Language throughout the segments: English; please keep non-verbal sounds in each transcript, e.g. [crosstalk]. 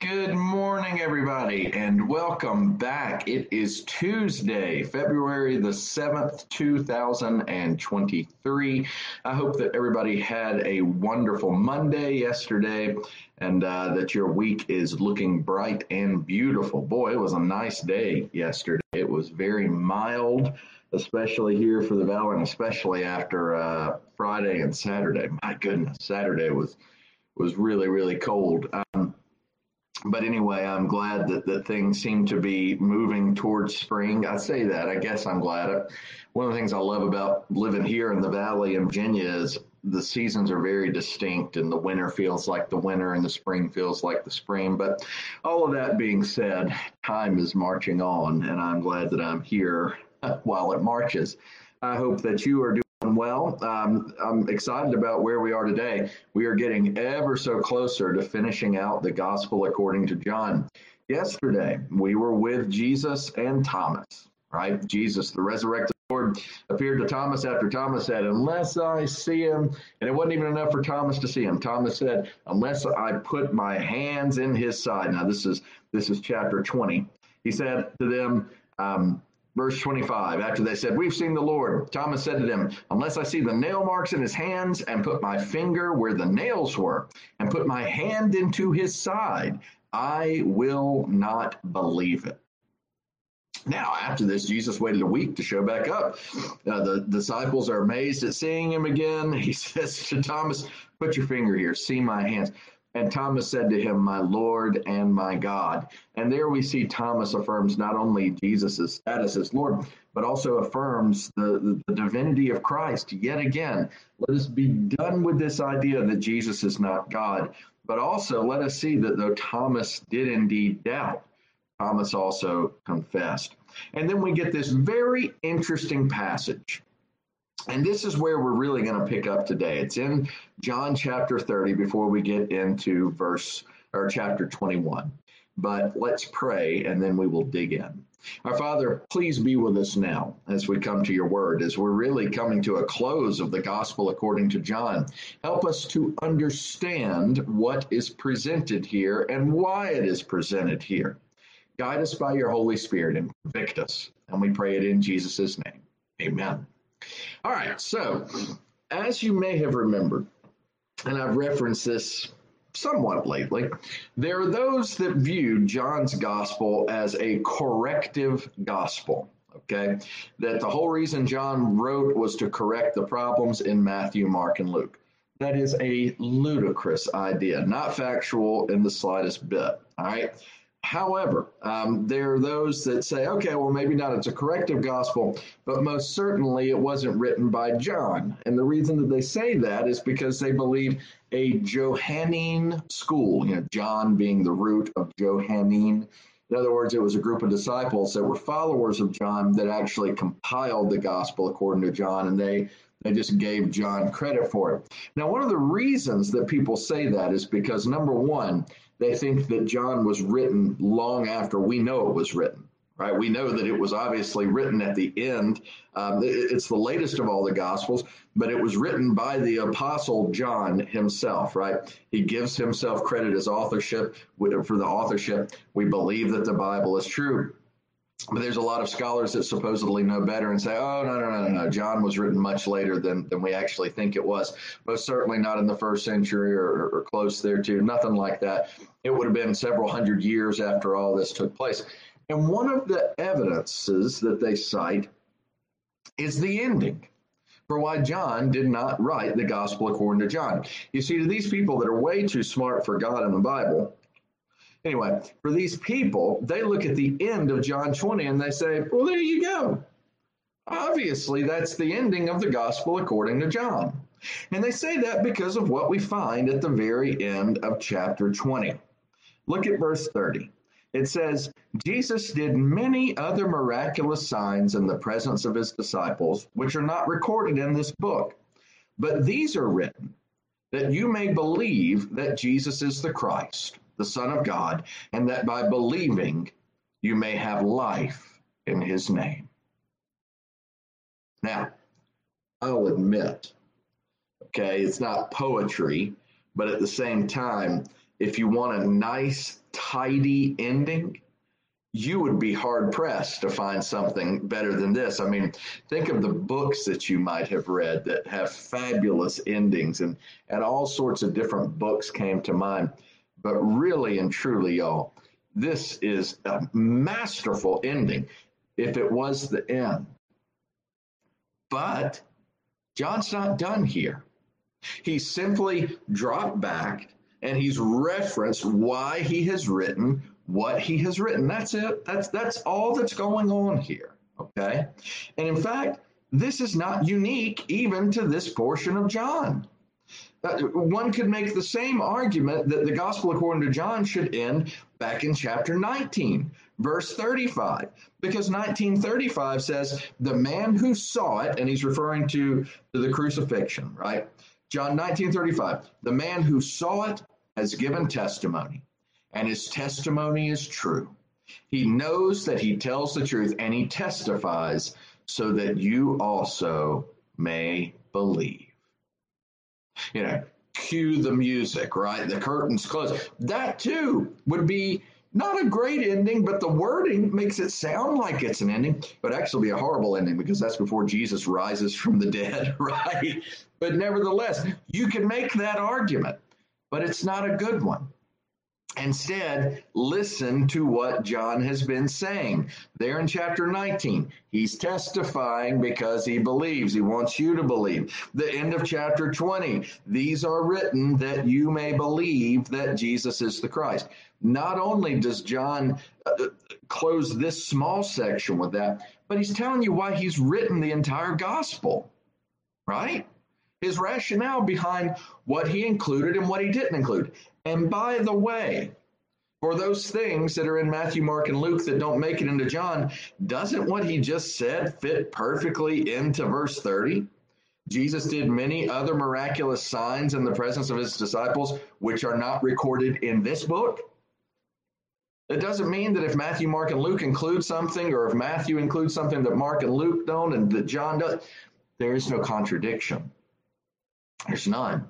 Good morning, everybody, and welcome back. It is Tuesday, February the 7th, 2023. I hope that everybody had a wonderful Monday yesterday and uh, that your week is looking bright and beautiful. Boy, it was a nice day yesterday. It was very mild, especially here for the Valley, and especially after uh, Friday and Saturday. My goodness, Saturday was was really, really cold. But anyway, I'm glad that, that things seem to be moving towards spring. I say that, I guess I'm glad. One of the things I love about living here in the Valley in Virginia is the seasons are very distinct and the winter feels like the winter and the spring feels like the spring. But all of that being said, time is marching on and I'm glad that I'm here [laughs] while it marches. I hope that you are doing well. Um, I'm excited about where we are today. We are getting ever so closer to finishing out the gospel according to John. Yesterday, we were with Jesus and Thomas, right? Jesus, the resurrected Lord, appeared to Thomas after Thomas said, Unless I see him, and it wasn't even enough for Thomas to see him. Thomas said, Unless I put my hands in his side. Now, this is this is chapter 20. He said to them, um, Verse 25, after they said, We've seen the Lord, Thomas said to them, Unless I see the nail marks in his hands and put my finger where the nails were and put my hand into his side, I will not believe it. Now, after this, Jesus waited a week to show back up. Uh, the disciples are amazed at seeing him again. [laughs] He says to Thomas, Put your finger here, see my hands. And Thomas said to him, My Lord and my God. And there we see Thomas affirms not only Jesus' status as Lord, but also affirms the, the, the, divinity of Christ. Yet again, let us be done with this idea that Jesus is not God. But also let us see that though Thomas did indeed doubt, Thomas also confessed. And then we get this very interesting passage and this is where we're really going to pick up today. It's in John chapter 30 before we get into verse or chapter 21. But let's pray and then we will dig in. Our Father, please be with us now as we come to your word, as we're really coming to a close of the gospel according to John. Help us to understand what is presented here and why it is presented here. Guide us by your Holy Spirit and convict us. And we pray it in Jesus' name. Amen. All right, so as you may have remembered, and I've referenced this somewhat lately, there are those that view John's gospel as a corrective gospel. Okay, that the whole reason John wrote was to correct the problems in Matthew, Mark, and Luke. That is a ludicrous idea, not factual in the slightest bit. All right. However, um, there are those that say, okay, well, maybe not it's a corrective gospel, but most certainly it wasn't written by John. And the reason that they say that is because they believe a Johannine school, you know, John being the root of Johannine. In other words, it was a group of disciples that were followers of John that actually compiled the gospel according to John, and they they just gave John credit for it. Now, one of the reasons that people say that is because number one, they think that John was written long after we know it was written. Right, we know that it was obviously written at the end. Um, it's the latest of all the Gospels, but it was written by the Apostle John himself. Right, he gives himself credit as authorship for the authorship. We believe that the Bible is true. But there's a lot of scholars that supposedly know better and say, oh, no, no, no, no, John was written much later than, than we actually think it was. Most certainly not in the first century or, or close there to nothing like that. It would have been several hundred years after all this took place. And one of the evidences that they cite is the ending for why John did not write the gospel according to John. You see, to these people that are way too smart for God and the Bible, Anyway, for these people, they look at the end of John 20 and they say, well, there you go. Obviously, that's the ending of the gospel according to John. And they say that because of what we find at the very end of chapter 20. Look at verse 30. It says, Jesus did many other miraculous signs in the presence of his disciples, which are not recorded in this book. But these are written that you may believe that Jesus is the Christ the Son of God, and that by believing you may have life in his name. Now, I'll admit, okay, it's not poetry, but at the same time, if you want a nice, tidy ending, you would be hard pressed to find something better than this. I mean, think of the books that you might have read that have fabulous endings, and, and all sorts of different books came to mind. But really and truly, y'all, this is a masterful ending if it was the end. But John's not done here. He simply dropped back and he's referenced why he has written what he has written. That's it. That's that's all that's going on here. Okay. And in fact, this is not unique even to this portion of John. Uh, one could make the same argument that the gospel according to John should end back in chapter 19, verse 35, because 1935 says, The man who saw it, and he's referring to, to the crucifixion, right? John 19:35 The man who saw it has given testimony and his testimony is true. He knows that he tells the truth and he testifies so that you also may believe. You know, cue the music, right? The curtains close. That too would be not a great ending, but the wording makes it sound like it's an ending, but actually be a horrible ending because that's before Jesus rises from the dead, [laughs] right? But nevertheless, you can make that argument, but it's not a good one. Instead, listen to what John has been saying. There in chapter 19, he's testifying because he believes. He wants you to believe. The end of chapter 20, these are written that you may believe that Jesus is the Christ. Not only does John uh, close this small section with that, but he's telling you why he's written the entire gospel, right? His rationale behind what he included and what he didn't include. And by the way, for those things that are in Matthew, Mark, and Luke that don't make it into John, doesn't what he just said fit perfectly into verse 30? Jesus did many other miraculous signs in the presence of his disciples, which are not recorded in this book. It doesn't mean that if Matthew, Mark, and Luke include something, or if Matthew includes something that Mark and Luke don't and that John does, there is no contradiction. There's none.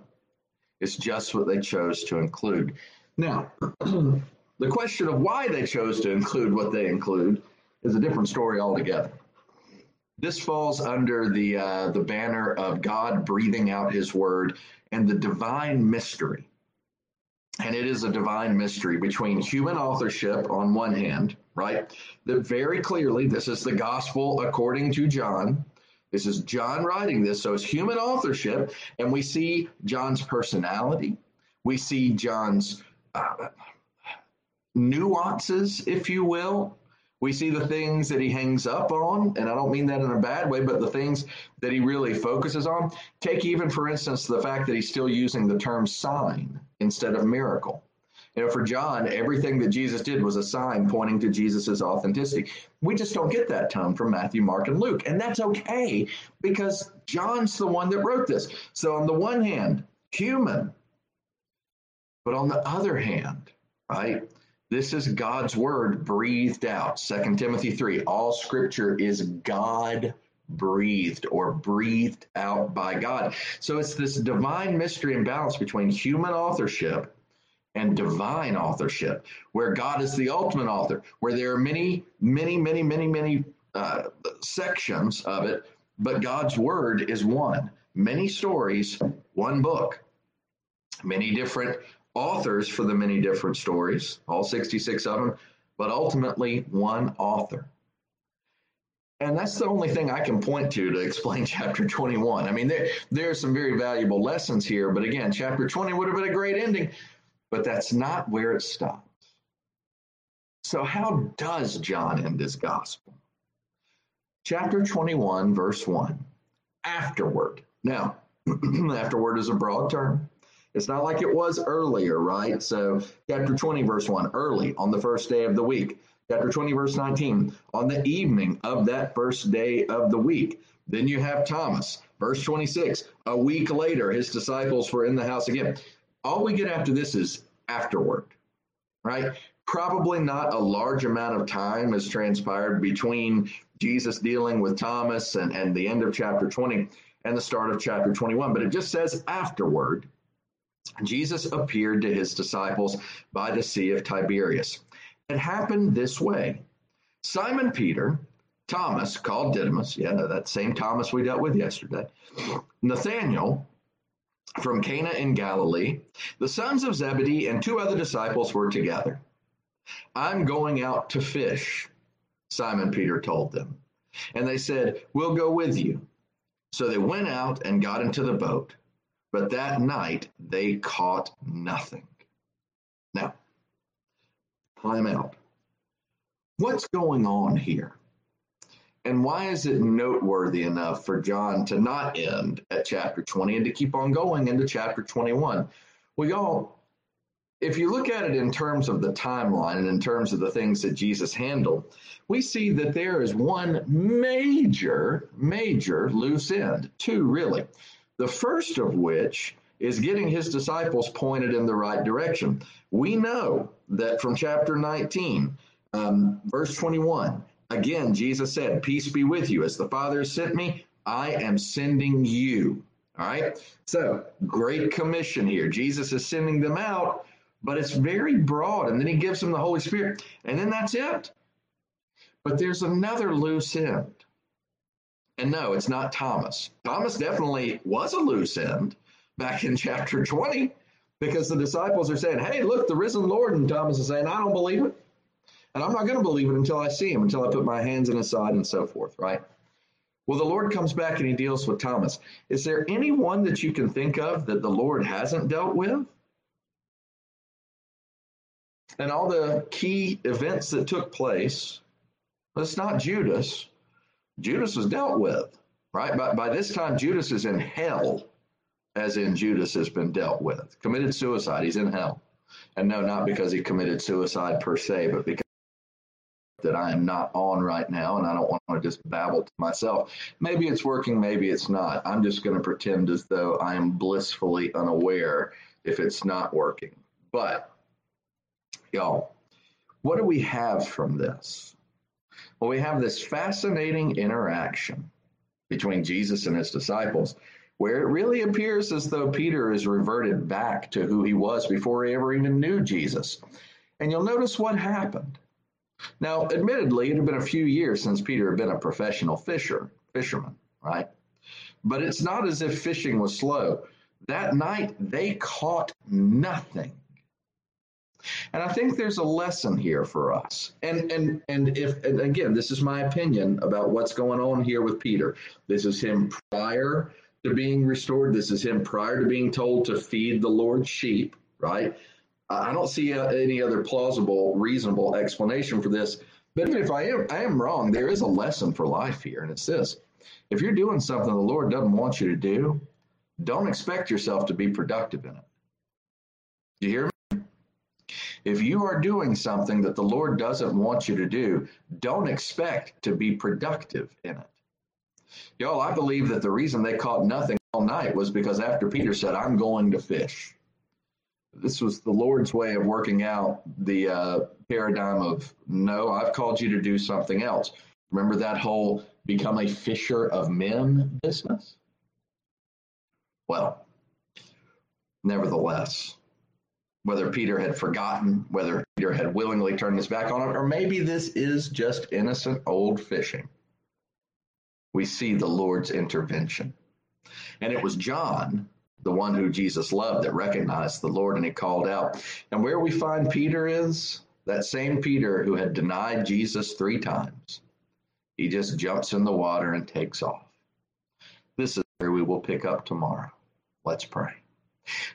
It's just what they chose to include. Now, [clears throat] the question of why they chose to include what they include is a different story altogether. This falls under the uh, the banner of God breathing out His word and the divine mystery. And it is a divine mystery between human authorship on one hand, right? That very clearly, this is the gospel according to John, this is John writing this, so it's human authorship, and we see John's personality. We see John's uh, nuances, if you will. We see the things that he hangs up on, and I don't mean that in a bad way, but the things that he really focuses on. Take even, for instance, the fact that he's still using the term sign instead of miracle. You know, for John, everything that Jesus did was a sign pointing to Jesus's authenticity. We just don't get that tone from Matthew, Mark, and Luke. And that's okay because John's the one that wrote this. So, on the one hand, human. But on the other hand, right, this is God's word breathed out. Second Timothy 3 all scripture is God breathed or breathed out by God. So, it's this divine mystery and balance between human authorship and divine authorship, where God is the ultimate author, where there are many, many, many, many, many uh, sections of it, but God's word is one. Many stories, one book. Many different authors for the many different stories, all 66 of them, but ultimately one author. And that's the only thing I can point to to explain [laughs] chapter 21. I mean, there, there are some very valuable lessons here, but again, chapter 20 would have been a great ending but that's not where it stops. So, how does John end his gospel? Chapter 21, verse 1 afterward. Now, [clears throat] afterward is a broad term. It's not like it was earlier, right? So, chapter 20, verse 1, early on the first day of the week. Chapter 20, verse 19, on the evening of that first day of the week. Then you have Thomas. Verse 26, a week later, his disciples were in the house again all we get after this is afterward, right? Probably not a large amount of time has transpired between Jesus dealing with Thomas and, and the end of chapter 20 and the start of chapter 21, but it just says afterward. Jesus appeared to his disciples by the Sea of Tiberias. It happened this way Simon Peter, Thomas, called Didymus, yeah, that same Thomas we dealt with yesterday, Nathanael from Cana in Galilee, the sons of Zebedee, and two other disciples were together. I'm going out to fish, Simon Peter told them. And they said, We'll go with you. So they went out and got into the boat, but that night they caught nothing. Now, time out. What's going on here? And why is it noteworthy enough for John to not end at chapter 20 and to keep on going into chapter 21? Well, y'all, if you look at it in terms of the timeline and in terms of the things that Jesus handled, we see that there is one major, major loose end, two really. The first of which is getting his disciples pointed in the right direction. We know that from chapter 19, um, verse 21, again, Jesus said, Peace be with you. As the Father has sent me, I am sending you. All right. So, great commission here. Jesus is sending them out, but it's very broad. And then he gives them the Holy Spirit. And then that's it. But there's another loose end. And no, it's not Thomas. Thomas definitely was a loose end back in [laughs] chapter 20 because the disciples are saying, Hey, look, the risen Lord. And Thomas is saying, I don't believe it. And I'm not going to believe it until I see him, until I put my hands in his side and so forth, right? Well, the Lord comes back and he deals with Thomas. Is there anyone that you can think of that the Lord hasn't dealt with? And all the key events that took place it's not Judas. Judas was dealt with, right? By, by this time, Judas is in hell, as in Judas has been dealt with. Committed suicide, he's in hell. And no, not because he committed suicide per se, but because that I am not on right now, and I don't want to just babble to myself. Maybe it's working, maybe it's not. I'm just going to pretend as though I am blissfully unaware if it's not working. But, y'all, what do we have from this? Well, we have this fascinating interaction between Jesus and his disciples where it really appears as though Peter is reverted back to who he was before he ever even knew Jesus. And you'll notice what happened. Now, admittedly, it had been a few years since Peter had been a professional fisher, fisherman, right? But it's not as if fishing was slow. That night, they caught nothing. And I think there's a lesson here for us. And and and if and again, this is my opinion about what's going on here with Peter. This is him prior to being restored. This is him prior to being told to feed the Lord's sheep, right? I don't see a, any other plausible, reasonable explanation for this. But if I am I am wrong, there is a lesson for life here, and it's this. If you're doing something the Lord doesn't want you to do, don't expect yourself to be productive in it. Do you hear me? If you are doing something that the Lord doesn't want you to do, don't expect to be productive in it. Y'all, I believe that the reason they caught nothing all night was because after Peter said, I'm going to fish. This was the Lord's way of working out the uh, paradigm of, no, I've called you to do something else. Remember that whole become a fisher of men business? Well, nevertheless, whether Peter had forgotten, whether Peter had willingly turned his back on it, or maybe this is just innocent old fishing. We see the Lord's intervention. And it was John, the one who Jesus loved, that recognized the Lord and he called out. And where we find Peter is that same Peter who had denied Jesus three times. He just jumps in the water and takes off. This is where we will pick up tomorrow. Let's pray.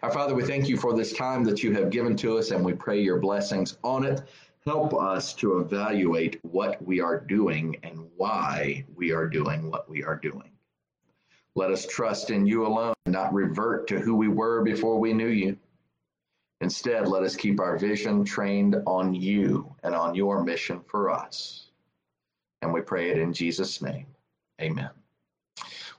Our Father, we thank you for this time that you have given to us, and we pray your blessings on it. Help us to evaluate what we are doing and why we are doing what we are doing. Let us trust in you alone, not revert to who we were before we knew you. Instead, let us keep our vision trained on you and on your mission for us. And we pray it in Jesus' name. Amen.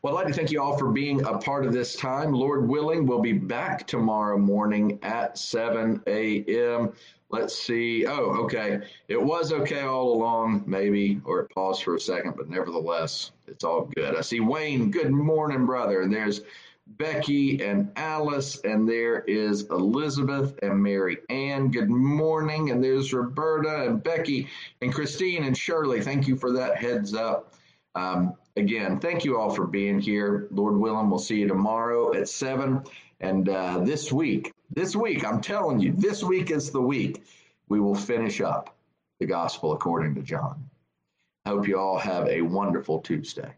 Well, I'd like to thank you all for being a part of this time. Lord willing, we'll be back tomorrow morning at 7 a.m. Let's see. Oh, okay. It was okay all along, maybe, or it paused for a second, but nevertheless, it's all good. I see Wayne. Good morning, brother. And there's Becky and Alice, and there is Elizabeth and Mary Ann. Good morning. And there's Roberta and Becky and Christine and Shirley. Thank you for that heads up. Um, again, thank you all for being here. Lord willing, we'll see you tomorrow at 7. And uh, this week, this week, I'm telling you, this week is the week we will finish up the gospel according to John. Hope you all have a wonderful Tuesday.